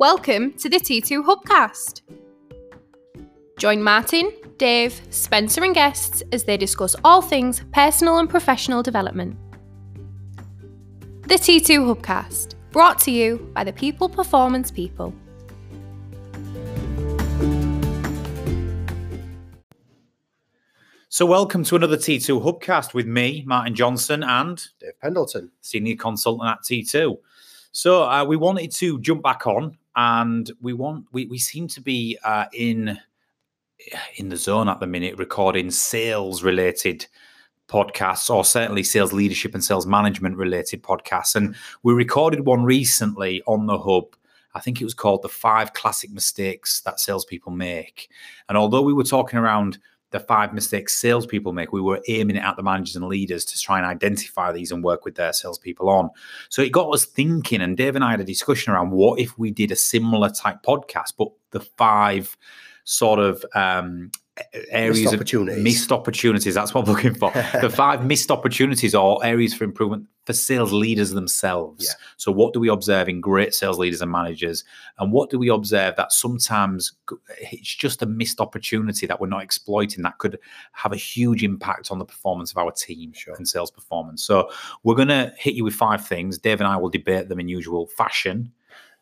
Welcome to the T2 Hubcast. Join Martin, Dave, Spencer, and guests as they discuss all things personal and professional development. The T2 Hubcast, brought to you by the People Performance People. So, welcome to another T2 Hubcast with me, Martin Johnson, and Dave Pendleton. senior consultant at T2. So, uh, we wanted to jump back on, and we want we, we seem to be uh, in in the zone at the minute, recording sales related podcasts, or certainly sales leadership and sales management related podcasts. And we recorded one recently on the hub. I think it was called the five classic mistakes that salespeople make. And although we were talking around the five mistakes salespeople make, we were aiming it at the managers and leaders to try and identify these and work with their salespeople on. So it got us thinking, and Dave and I had a discussion around what if we did a similar type podcast, but the five sort of um, areas Missed of opportunities. missed opportunities. That's what I'm looking for. the five missed opportunities or areas for improvement for sales leaders themselves. Yeah. So, what do we observe in great sales leaders and managers? And what do we observe that sometimes it's just a missed opportunity that we're not exploiting that could have a huge impact on the performance of our team Sure. and sales performance? So, we're going to hit you with five things. Dave and I will debate them in usual fashion.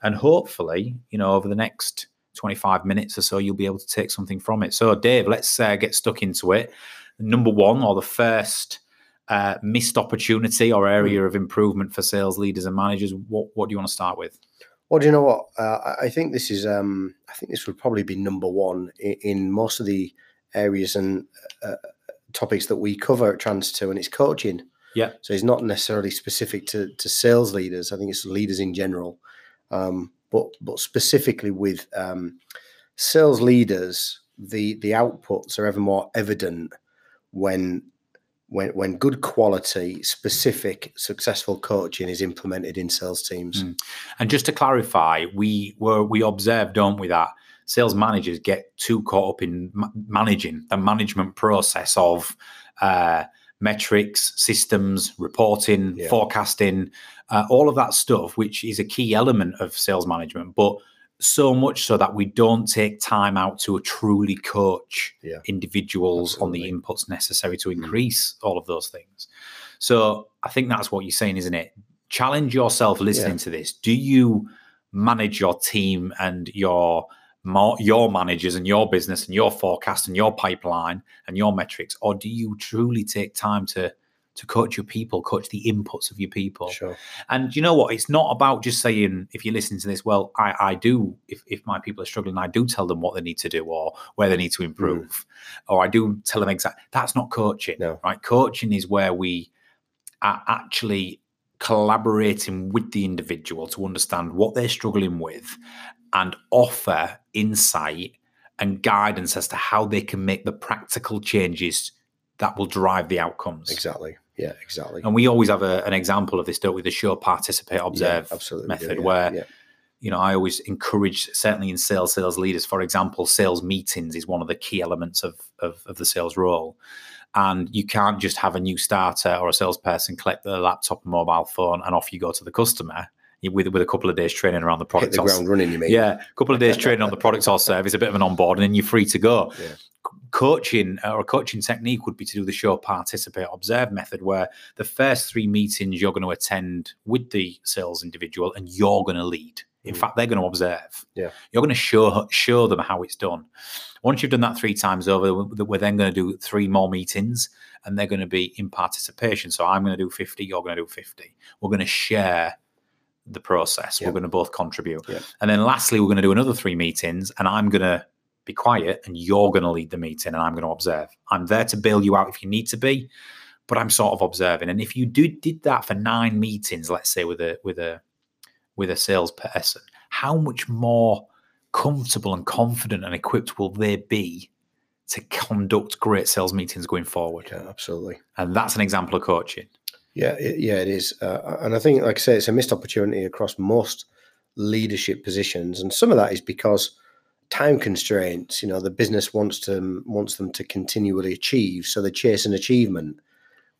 And hopefully, you know, over the next 25 minutes or so, you'll be able to take something from it. So, Dave, let's uh, get stuck into it. Number one, or the first uh, missed opportunity or area of improvement for sales leaders and managers. What what do you want to start with? Well, do you know what? Uh, I- think this is. Um, I think this would probably be number one in, in most of the areas and uh, topics that we cover at Trans Two, and it's coaching. Yeah. So it's not necessarily specific to to sales leaders. I think it's leaders in general, um, but but specifically with um, sales leaders, the the outputs are ever more evident when when when good quality, specific, successful coaching is implemented in sales teams. Mm. And just to clarify, we were we observe, don't we, that sales managers get too caught up in ma- managing the management process of uh, metrics, systems, reporting, Yeah. forecasting, uh, all of that stuff, which is a key element of sales management, but so much so that we don't take time out to truly coach Yeah. individuals on the inputs necessary to increase all of those things. So I think that's what you're saying, isn't it? Challenge yourself listening Yeah. to this. Do you manage your team and your mo- your managers and your business and your forecast and your pipeline and your metrics, or do you truly take time to to coach your people, coach the inputs of your people? Sure. And you know what? It's not about just saying, if you're listening to this, well, I, I do, if, if my people are struggling, I do tell them what they need to do or where they need to improve. Mm. Or I do tell them exactly. That's not coaching, No. right? Coaching is where we are actually collaborating with the individual to understand what they're struggling with and offer insight and guidance as to how they can make the practical changes that will drive the outcomes. Exactly. Yeah. Exactly. And we always have a, an example of this, don't we? The show, participate, observe yeah, absolutely method, yeah, where yeah. you know I always encourage, certainly in sales, sales leaders, for example, sales meetings is one of the key elements of of, of the sales role. And you can't just have a new starter or a salesperson collect their laptop and mobile phone and off you go to the customer with with a couple of days training around the product. hit the ground running. You mean? yeah, a couple of days training on the product or service, a bit of an onboard, and then you're free to go. Yeah. Coaching or a coaching technique would be to do the show participate observe method, where the first three meetings you're going to attend with the sales individual and you're going to lead. In Mm. fact, they're going to observe. Yeah. You're going to show show them how it's done. Once you've done that three times over, we're then going to do three more meetings, and they're going to be in participation. So I'm going to do 50, you're going to do 50. We're going to share the process. We're going to both contribute. And then lastly, we're going to do another three meetings, and I'm going to be quiet, and you're going to lead the meeting, and I'm going to observe. I'm there to bail you out if you need to be, but I'm sort of observing. And if you do did that for nine meetings, let's say with a with a with a salesperson, how much more comfortable and confident and equipped will they be to conduct great sales meetings going forward? Yeah, absolutely. And that's an example of coaching. Yeah, it, yeah, it is. Uh, and I think, like I say, it's a missed opportunity across most leadership positions, and some of that is because time constraints. You know, the business wants to wants them to continually achieve, so they chase an achievement,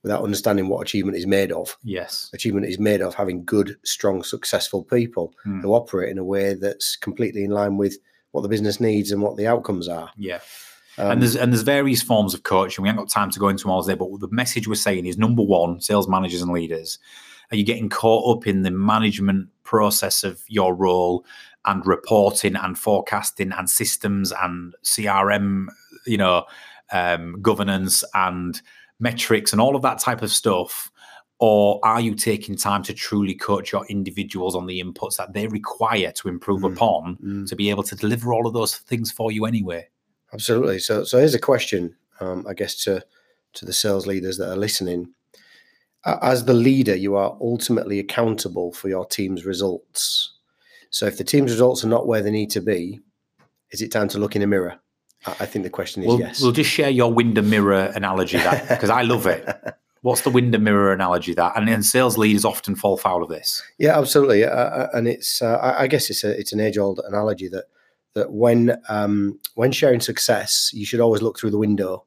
without understanding what achievement is made of. Yes. Achievement is made of having good, strong, successful people Hmm. who operate in a way that's completely in line with what the business needs and what the outcomes are. Yeah. Um, and there's and there's various forms of coaching. We haven't got time to go into them all today, but the message we're saying is number one, sales managers and leaders, are you getting caught up in the management process of your role and reporting and forecasting and systems and CRM, you know, um, governance and metrics and all of that type of stuff? Or are you taking time to truly coach your individuals on the inputs that they require to improve Mm. upon mm. to be able to deliver all of those things for you anyway? Absolutely. So, so here's a question, um, I guess, to to the sales leaders that are listening. As the leader, you are ultimately accountable for your team's results. So, if the team's results are not where they need to be, is it time to look in a mirror? I think the question is We'll, yes. we'll just share your window mirror analogy that because I love it. What's the window mirror analogy that? And then sales leaders often fall foul of this. Yeah, absolutely, uh, uh, and it's uh, I I guess it's a it's an age old analogy that that when um, when sharing success, you should always look through the window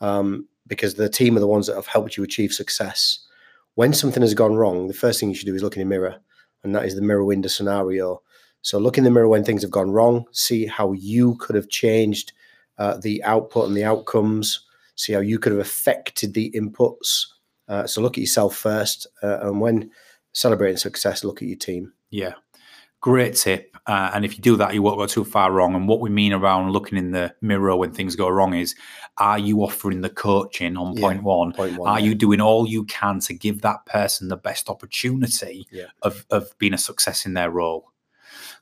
um, because the team are the ones that have helped you achieve success. When something has gone wrong, the first thing you should do is look in the mirror, and that is the mirror window scenario. So look in the mirror when things have gone wrong, see how you could have changed uh, the output and the outcomes, see how you could have affected the inputs. Uh, so look at yourself first, uh, and when celebrating success, look at your team. Yeah. Great tip. Uh, and if you do that, you won't go too far wrong. And what we mean around looking in the mirror when things go wrong is are you offering the coaching on Yeah, point one? Point one. Are yeah. you doing all you can to give that person the best opportunity Yeah. of, of being a success in their role?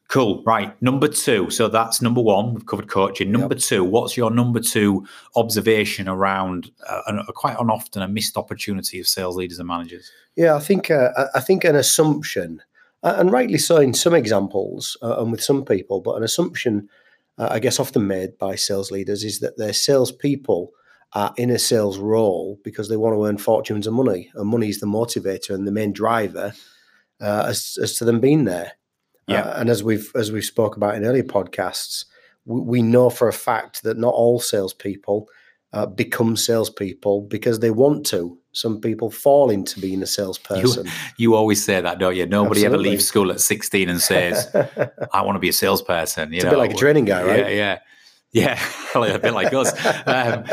Cool. Right. Number two. So that's number one. We've covered coaching. Number two. What's your number two observation around uh, an, a, quite often a missed opportunity of sales leaders and managers? Yeah, I think uh, I think an assumption, uh, and rightly so in some examples uh, and with some people, but an assumption, uh, I guess, often made by sales leaders is that their salespeople are in a sales role because they want to earn fortunes and money, and money is the motivator and the main driver uh, as as to them being there. Yeah. Uh, and as we've as we've spoke about in earlier podcasts, we, we know for a fact that not all salespeople uh, become salespeople because they want to. Some people fall into being a salesperson. You always say that, don't you? Nobody ever leaves school at 16 and says, I want to be a salesperson. You it's a know? bit like a training guy, right? Yeah, yeah. Yeah, a bit like us. Um,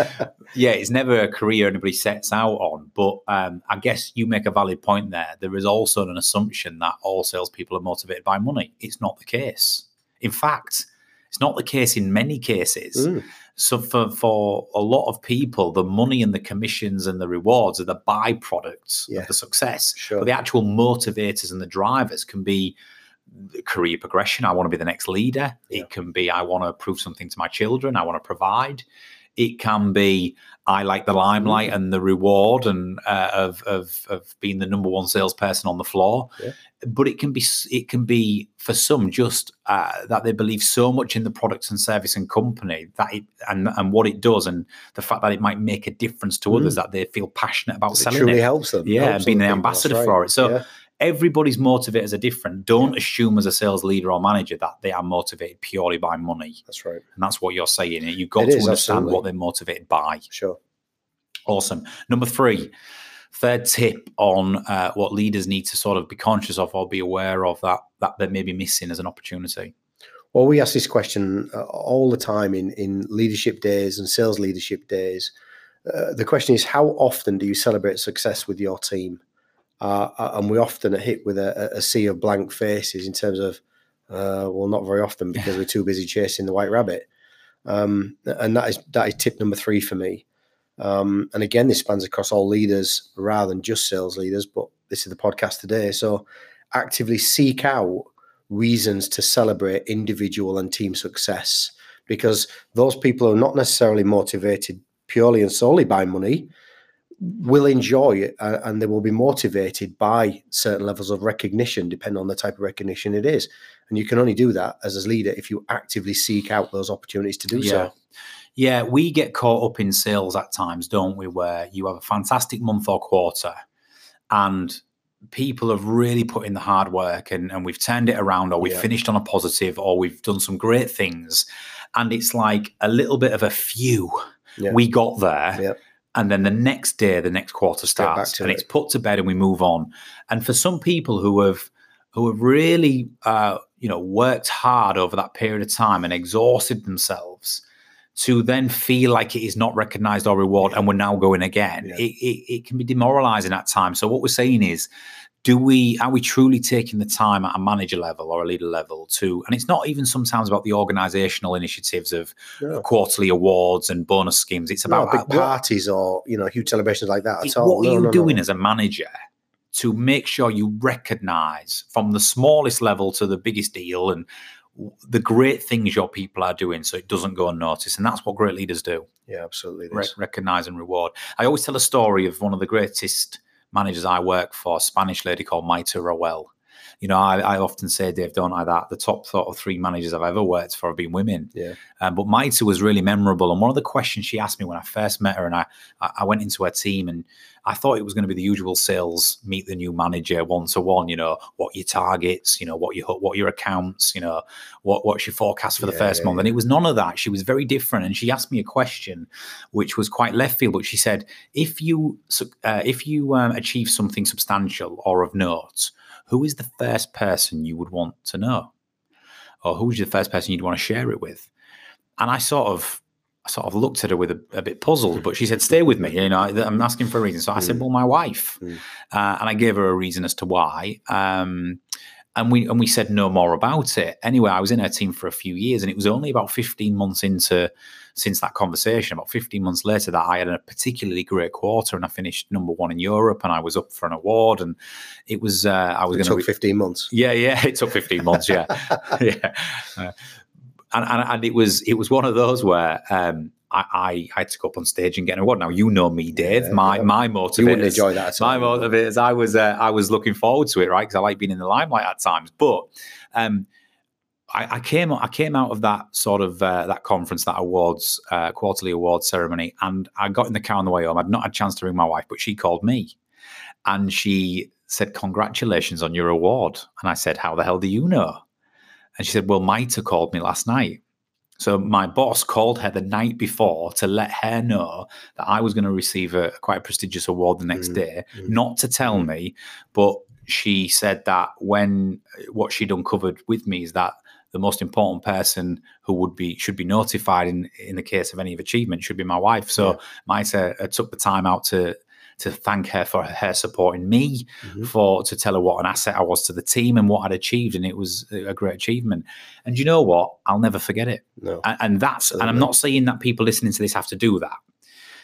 yeah, it's never a career anybody sets out on. But um, I guess you make a valid point there. There is also an assumption that all salespeople are motivated by money. It's not the case. In fact, it's not the case in many cases. Mm, So for for a lot of people, the money and the commissions and the rewards are the byproducts Yeah. of the success. sure. But the actual motivators and the drivers can be career progression. I want to be the next leader. Yeah. It can be I want to prove something to my children. I want to provide. It can be I like the limelight Mm. and the reward and uh, of, of of being the number one salesperson on the floor. Yeah. But it can be it can be for some just uh, that they believe so much in the products and service and company that it and and what it does and the fact that it might make a difference to others Mm. that they feel passionate about selling it selling truly it helps them. Yeah, helps and being an ambassador right. for it. So Yeah. Everybody's motivators are different. Don't assume as a sales leader or manager that they are motivated purely by money. that's right. And that's what you're saying. You've got It to is, understand absolutely. what they're motivated by. Sure. Awesome. Number three, third tip on uh, what leaders need to sort of be conscious of or be aware of that that they may be missing as an opportunity. Well, we ask this question uh, all the time in, in leadership days and sales leadership days. Uh, the question is, how often do you celebrate success with your team? Uh, uh, and we often are hit with a, a sea of blank faces in terms of, uh, well, not very often because we're too busy chasing the white rabbit. Um, and that is that is tip number three for me. Um, and again, this spans across all leaders rather than just sales leaders, but this is the podcast today. So actively seek out reasons to celebrate individual and team success because those people are not necessarily motivated purely and solely by money will enjoy it uh, and they will be motivated by certain levels of recognition depending on the type of recognition it is and you can only do that as a leader if you actively seek out those opportunities to do Yeah. so Yeah, we get caught up in sales at times, don't we? Where you have a fantastic month or quarter and people have really put in the hard work and, and we've turned it around or we've Yeah. finished on a positive or we've done some great things. And it's like a little bit of a few. Yeah. We got there. And then the next day, the next quarter starts, and it. it's put to bed, and we move on. And for some people who have who have really, uh, you know, worked hard over that period of time and exhausted themselves, to then feel like it is not recognized or rewarded, and we're now going again, Yeah. it, it it can be demoralizing at times. So what we're saying is. Do we are we truly taking the time at a manager level or a leader level to and it's not even sometimes about the organizational initiatives of No. quarterly awards and bonus schemes. It's about big uh, parties or you know huge celebrations like that at all. what are you no, no. doing as a manager to make sure you recognize from the smallest level to the biggest deal and the great things your people are doing so it doesn't go unnoticed. And that's what great leaders do Yeah, absolutely. re- recognize and reward. I always tell a story of one of the greatest managers I work for, Spanish lady called Maita Roel. You know, I, I often say, Dave, don't I, that the top sort of three managers I've ever worked for have been women. Yeah. Um, but Maita was really memorable. And one of the questions she asked me when I first met her, and I, I went into her team, and I thought it was going to be the usual sales meet the new manager one to one. You know, what your targets, you know, what your what your accounts, you know, what what's your forecast for the Yeah, first yeah, month. And it was none of that. She was very different, and she asked me a question which was quite left field. But she said, if you uh, if you um, achieve something substantial or of note, who is the first person you would want to know, or who's the first person you'd want to share it with? And I sort of. I sort of looked at her with a, a bit puzzled, but she said, "Stay with me." You know, I'm asking for a reason. So I said, Mm. "Well, my wife," Mm. uh, and I gave her a reason as to why. Um, and we and we said no more about it. Anyway, I was in her team for a few years, and it was only about 15 months into since that conversation, about 15 months later, that I had a particularly great quarter, and I finished number one in Europe, and I was up for an award, and it was uh, I was It going took to. 15 months. Yeah, yeah, it took 15 months. Yeah, yeah. Uh, and, and and it was it was one of those where um, I, I to go up on stage and get an award. Now you know me, Dave. Yeah, my yeah. my You wouldn't enjoy that at all. my motivators. I was uh, I was looking forward to it, right? Because I like being in the limelight at times. But um, I, I came I came out of that sort of uh, that conference, that awards uh, quarterly awards ceremony, and I got in the car on the way home. I'd not had a chance to ring my wife, but she called me, and she said, "Congratulations on your award." And I said, "How the hell do you know?" And she said, "Well, Maita called me last night." So my boss called her the night before to let her know that I was going to receive a quite a prestigious award the next Mm, day, mm. not to tell me, but she said that when what she'd uncovered with me is that the most important person who would be should be notified in in the case of any of achievement should be my wife. So Yeah. Maita uh, took the time out to to thank her for her support in me, Mhm. for to tell her what an asset I was to the team and what I'd achieved, and it was a great achievement. And you know what? I'll never forget it. No. And, and that's and I'm Absolutely. not saying that people listening to this have to do that.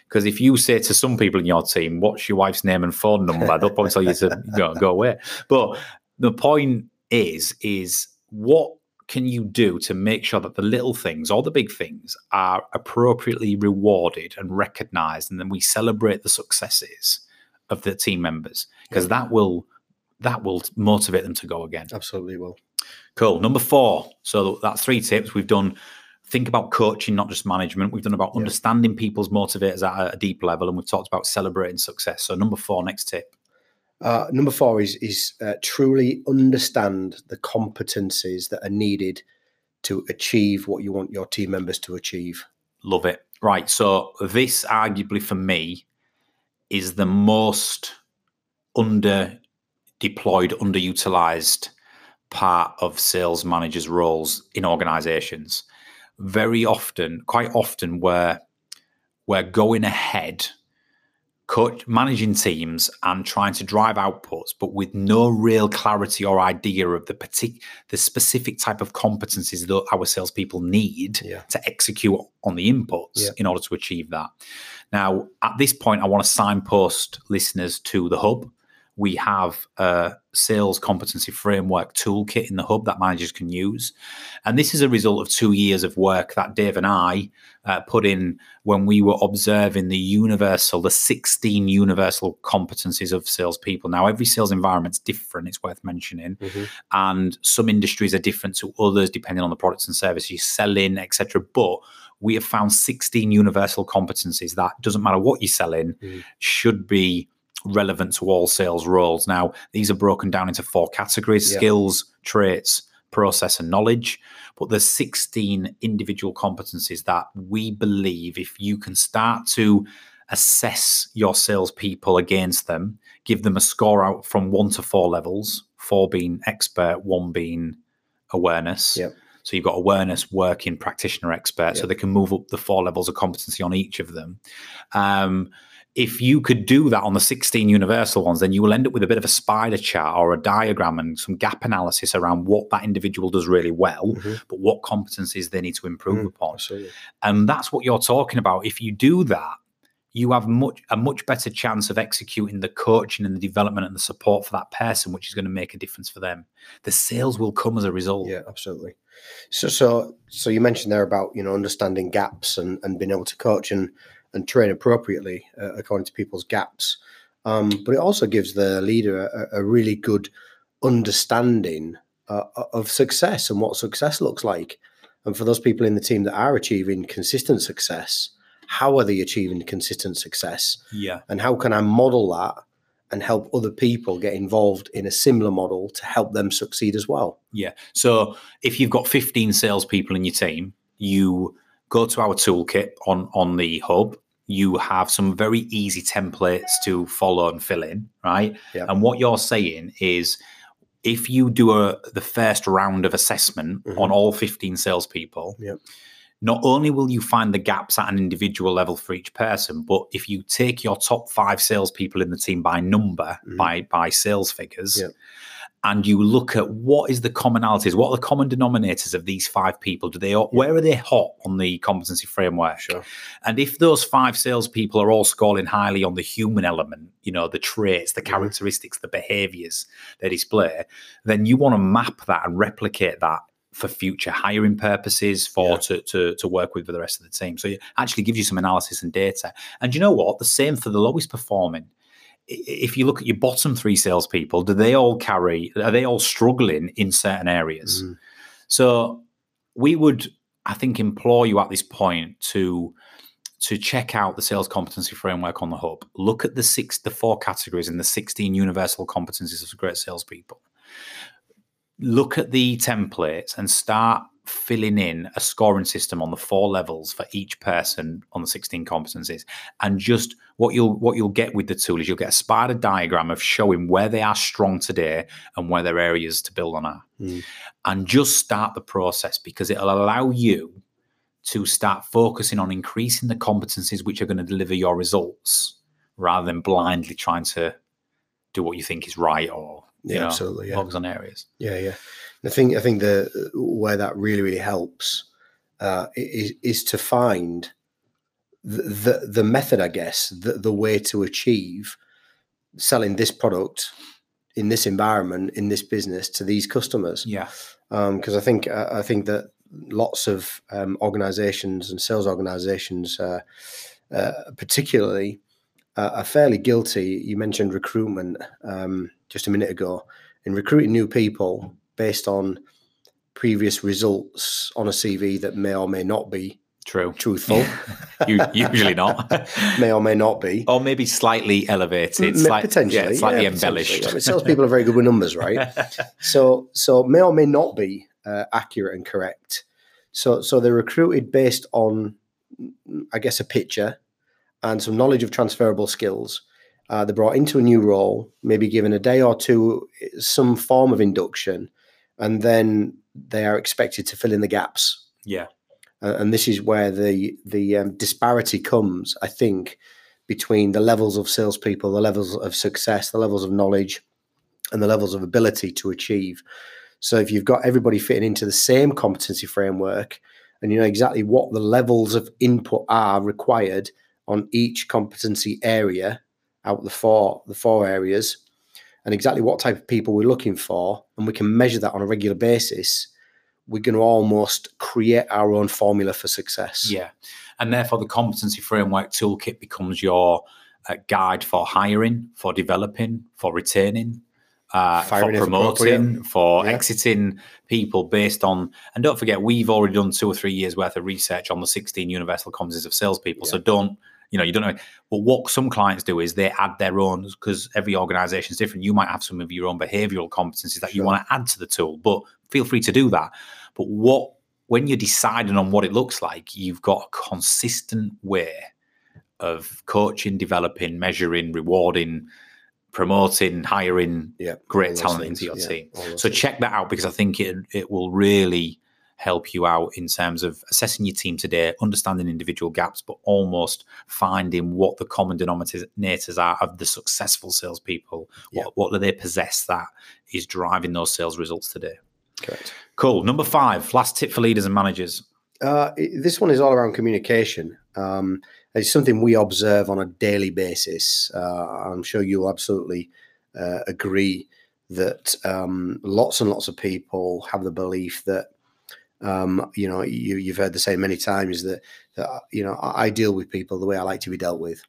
Because if you say to some people in your team, "What's your wife's name and phone number?" they'll probably tell you to go, go away. But the point is, is what can you do to make sure that the little things or the big things are appropriately rewarded and recognized, and then we celebrate the successes of the team members because that will that will motivate them to go again. Absolutely will. Cool. Number four. So that's three tips. We've done think about coaching, not just management. We've done about Yeah. understanding people's motivators at a deep level, and we've talked about celebrating success. So number four, next tip. Uh, number four is is uh, truly understand the competencies that are needed to achieve what you want your team members to achieve. Love it. Right. So this arguably for me is the most under deployed, underutilized part of sales managers' roles in organizations. Very often, quite often, where we're going ahead, coach, managing teams and trying to drive outputs, but with no real clarity or idea of the partic- the specific type of competencies that our salespeople need Yeah. to execute on the inputs Yeah. in order to achieve that. Now, at this point, I want to signpost listeners to the hub. We have a sales competency framework toolkit in the hub that managers can use. And this is a result of two years of work that Dave and I uh, put in when we were observing the universal, the 16 universal competencies of salespeople. Now, every sales environment's different, it's worth mentioning Mhm. and some industries are different to others depending on the products and services you sell in, etc. But we have found 16 universal competencies that doesn't matter what you sell in, Mm. should be relevant to all sales roles. Now, these are broken down into four categories: Yeah. skills, traits, process, and knowledge. But there's 16 individual competencies that we believe if you can start to assess your salespeople against them, give them a score out from one to four levels, four being expert, one being awareness. Yep. So you've got awareness, working, practitioner, expert, so they can move up the four levels of competency on each of them. Um, if you could do that on the 16 universal ones, then you will end up with a bit of a spider chart or a diagram and some gap analysis around what that individual does really well, Mhm. but what competencies they need to improve Mm, upon. Absolutely. And that's what you're talking about. If you do that, you have much a much better chance of executing the coaching and the development and the support for that person, which is going to make a difference for them. The sales will come as a result. Yeah, absolutely. So, so, so you mentioned there about you know understanding gaps and and being able to coach and and train appropriately uh, according to people's gaps. Um, but it also gives the leader a, a really good understanding uh, of success and what success looks like. And for those people in the team that are achieving consistent success, how are they achieving consistent success? Yeah. and how can I model that and help other people get involved in a similar model to help them succeed as well? Yeah. So if you've got 15 salespeople in your team, you go to our toolkit on on the hub. You have some very easy templates to follow and fill in, right? Yeah. And what you're saying is if you do a the first round of assessment Mhm. on all 15 salespeople, Yep. not only will you find the gaps at an individual level for each person, but if you take your top five salespeople in the team by number, Mhm. by by sales figures, Yep. And you look at what is the commonalities, what are the common denominators of these five people? Do they all, where are they hot on the competency framework? Sure. And if those five salespeople are all scoring highly on the human element, you know, the traits, the characteristics, the behaviors they display, then you want to map that and replicate that for future hiring purposes, for Yeah. to, to to work with for the rest of the team. So it actually gives you some analysis and data. And you know what? The same for the lowest performing. If you look at your bottom three salespeople, do they all carry? Are they all struggling in certain areas? Mhm. So we would, I think, implore you at this point to to check out the sales competency framework on the hub. Look at the six, the four categories and the 16 universal competencies of great salespeople. Look at the templates and start filling in a scoring system on the four levels for each person on the 16 competencies. And just what you'll what you'll get with the tool is you'll get a spider diagram of showing where they are strong today and where their areas to build on are Mm. and just start the process because it'll allow you to start focusing on increasing the competencies which are going to deliver your results rather than blindly trying to do what you think is right or you Yeah, know, absolutely, yeah. focus on areas. Yeah, yeah. I think I think the where that really really helps uh, is is to find the, the the method, I guess, the the way to achieve selling this product in this environment in this business to these customers. Yeah. because I think I I think that lots of um, organizations and sales organizations, uh, uh, particularly, uh, are fairly guilty. You mentioned recruitment um, just a minute ago. In recruiting new people based on previous results on a CV that may or may not be True. truthful, usually not. may or may not be. or maybe slightly elevated, slight, potentially, yeah, slightly yeah, embellished. potentially. I mean, salespeople are very good with numbers, right? so so may or may not be uh, accurate and correct. So so they're recruited based on, I guess, a picture and some knowledge of transferable skills. Uh, they're brought into a new role, maybe given a day or two, some form of induction, and then they are expected to fill in the gaps. yeah. Uh, and this is where the the um, disparity comes, I think, between the levels of salespeople, the levels of success, the levels of knowledge, and the levels of ability to achieve. So if you've got everybody fitting into the same competency framework, and you know exactly what the levels of input are required on each competency area out the four the four areas, and exactly what type of people we're looking for, and we can measure that on a regular basis, we're going to almost create our own formula for success. Yeah. And therefore, the competency framework toolkit becomes your uh, guide for hiring, for developing, for retaining, uh, for promoting, for Yeah. exiting people based on. And don't forget, we've already done two or three years worth of research on the 16 universal competencies of salespeople. So don't. You know, you don't know. But what some clients do is they add their own because every organization is different. You might have some of your own behavioral competencies that you want to add to the tool, but feel free to do that. But what when you're deciding on what it looks like, you've got a consistent way of coaching, developing, measuring, rewarding, promoting, hiring Yeah. great talent things, into your yeah, team. So things. check that out because I think it it will really help you out in terms of assessing your team today, understanding individual gaps, but almost finding what the common denominators are of the successful salespeople. Yeah. What what do they possess that is driving those sales results today? Correct. Cool. Number five, last tip for leaders and managers. Uh, this one is all around communication. Um, it's something we observe on a daily basis. Uh, I'm sure you'll absolutely uh, agree that um, lots and lots of people have the belief that um, you know you, you've heard the saying many times that that you know I I deal with people the way I like to be dealt with.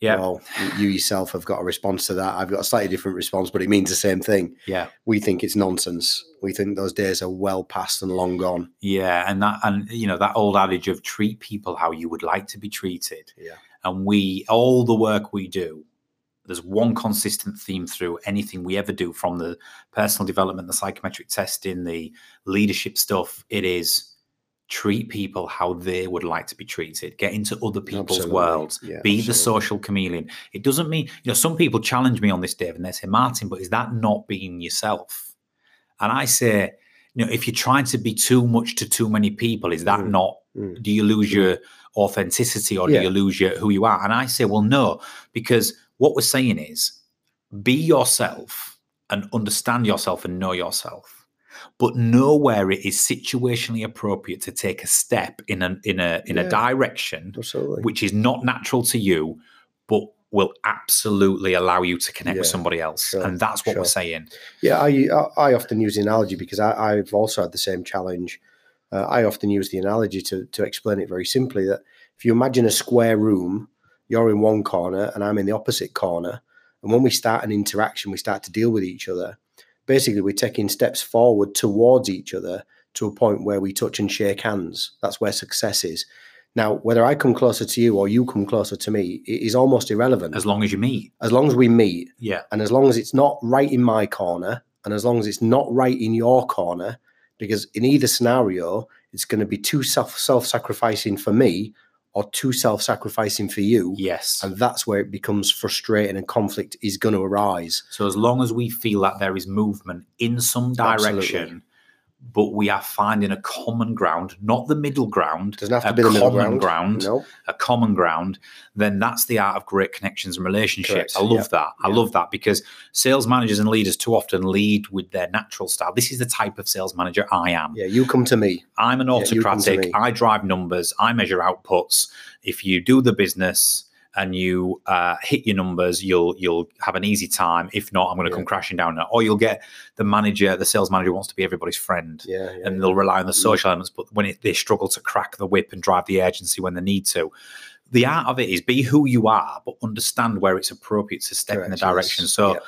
Yeah. Well, you yourself have got a response to that. I've got a slightly different response, but it means the same thing. Yeah. We think it's nonsense. We think those days are well past and long gone. Yeah. And that and you know, that old adage of treat people how you would like to be treated. Yeah. And we all the work we do, there's one consistent theme through anything we ever do from the personal development, the psychometric testing, the leadership stuff. It is treat people how they would like to be treated. Get into other people's Absolutely. worlds. Yeah, be the social chameleon. It doesn't mean, you know, some people challenge me on this, Dave, and they say, Martin, but is that not being yourself? And I say, you know, if you're trying to be too much to too many people, is that Mm. not, Mm. do you lose your authenticity or Yeah. do you lose your who you are? And I say, well, no, because what we're saying is be yourself and understand yourself and know yourself. But know where it is situationally appropriate to take a step in a in a in Yeah. a direction Absolutely. which is not natural to you, but will absolutely allow you to connect with somebody else. sure, and that's what we're saying. Yeah, I I often use the analogy because I, I've also had the same challenge. Uh, I often use the analogy to to explain it very simply that if you imagine a square room, you're in one corner and I'm in the opposite corner, and when we start an interaction, we start to deal with each other. Basically, we're taking steps forward towards each other to a point where we touch and shake hands. That's where success is. Now, whether I come closer to you or you come closer to me it is almost irrelevant. As long as you meet. as long as we meet, Yeah. and as long as it's not right in my corner, and as long as it's not right in your corner, because in either scenario, it's going to be too self self sacrificing for me or too self sacrificing for you, Yes. and that's where it becomes frustrating and conflict is going to arise. So as long as we feel that there is movement in some direction, Absolutely. But we are finding a common ground, not the middle ground, Doesn't have to a be the middle common ground. ground, No, a common ground, then that's the art of great connections and relationships. Correct. I love Yeah. that. I Yeah. love that because sales managers and leaders too often lead with their natural style. This is the type of sales manager I am. yeah, you come to me. I'm an Yeah, you come to autocratic. me. I drive numbers. I measure outputs. If you do the business and you uh, hit your numbers, you'll you'll have an easy time. If not, I'm going to Yeah. come crashing down. Or you'll get the manager, the sales manager wants to be everybody's friend. Yeah, yeah, And they'll rely on the social elements, but when it, they struggle to crack the whip and drive the agency when they need to, the art of it is be who you are, but understand where it's appropriate to step in the direction. So,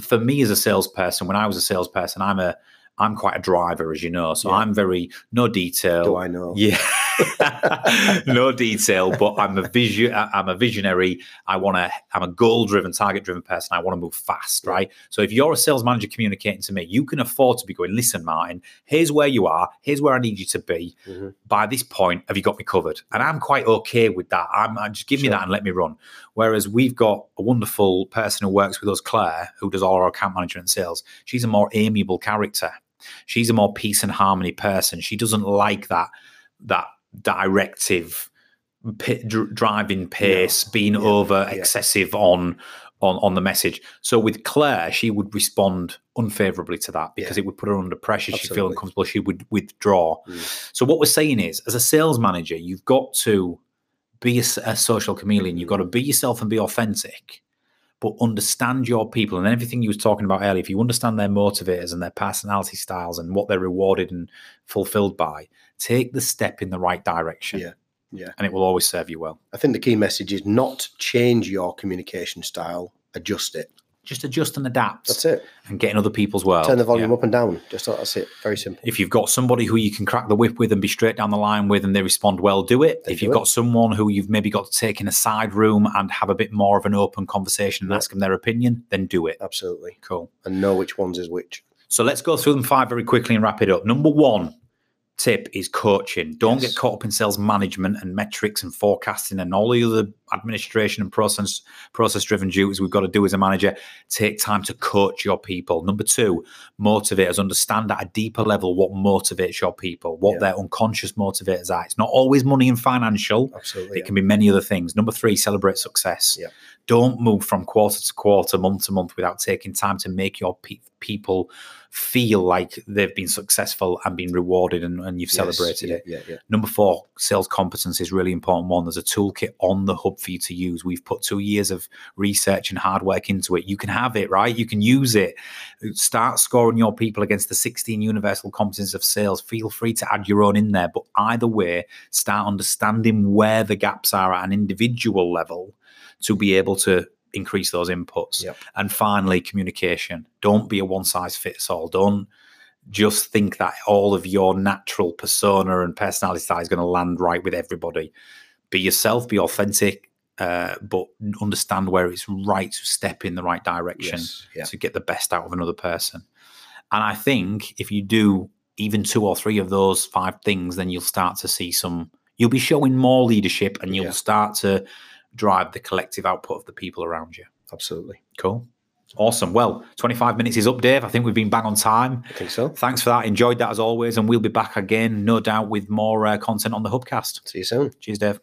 for me as a salesperson, when I was a salesperson, I'm a I'm quite a driver, as you know. So Yeah. I'm very no detail. do I know? Yeah. no detail, but I'm a vision. I'm a visionary. I want to. I'm a goal-driven, target-driven person. I want to move fast, right? So if you're a sales manager communicating to me, you can afford to be going. Listen, Martin. Here's where you are. Here's where I need you to be. Mhm. By this point, have you got me covered? And I'm quite okay with that. I'm I just give me that and let me run. Whereas we've got a wonderful person who works with us, Claire, who does all our account management and sales. She's a more amiable character. She's a more peace and harmony person. She doesn't like that that directive dr- driving pace, being Yeah. over Yeah. excessive on on on the message. So with Claire, she would respond unfavorably to that because Yeah. it would put her under pressure. She'd feel uncomfortable. She would withdraw. Mm. So what we're saying is, as a sales manager, you've got to be a social chameleon. You've got to be yourself and be authentic, but understand your people and everything you was talking about earlier. If you understand their motivators and their personality styles and what they're rewarded and fulfilled by, take the step in the right direction. Yeah, yeah. and it will always serve you well. I think the key message is not change your communication style, adjust it. Just adjust and adapt, That's it. and get in other people's world. Turn the volume Yeah. up and down. Just that's it. Very simple. If you've got somebody who you can crack the whip with and be straight down the line with, and they respond well, do it. Then if do you've it. got someone who you've maybe got to take in a side room and have a bit more of an open conversation and Yeah. ask them their opinion, then do it. Absolutely. Cool. And know which ones is which. So let's go through them five very quickly and wrap it up. Number one, tip is coaching. Don't Yes. get caught up in sales management and metrics and forecasting and all the other administration and process process driven duties we've got to do as a manager. Take time to coach your people. Number two, motivators. Understand at a deeper level what motivates your people, what Yeah. their unconscious motivators are. It's not always money and financial. Absolutely. It can be many other things. Number three, celebrate success. Yeah. Don't move from quarter to quarter, month to month without taking time to make your pe- people feel like they've been successful and been rewarded and, and you've Yes, celebrated yeah, it. Yeah, yeah. Number four, sales competence is really important one. There's a toolkit on the hub for you to use. We've put two years of research and hard work into it. You can have it, right? You can use it. Start scoring your people against the 16 universal competencies of sales. Feel free to add your own in there. But either way, start understanding where the gaps are at an individual level to be able to increase those inputs. Yep. And finally, communication. Don't be a one size fits all. Don't just think that all of your natural persona and personality style is going to land right with everybody. Be yourself, be authentic, uh, but understand where it's right to step in the right direction Yes, yeah. to get the best out of another person. And I think if you do even two or three of those five things, then you'll start to see some, you'll be showing more leadership and you'll Yeah. start to drive the collective output of the people around you. Absolutely. Cool. Awesome. Well, 25 minutes is up, Dave. I think we've been bang on time. I think so. Thanks for that. Enjoyed that as always. And we'll be back again, no doubt, with more uh, content on the Hubcast. See you soon. Cheers, Dave.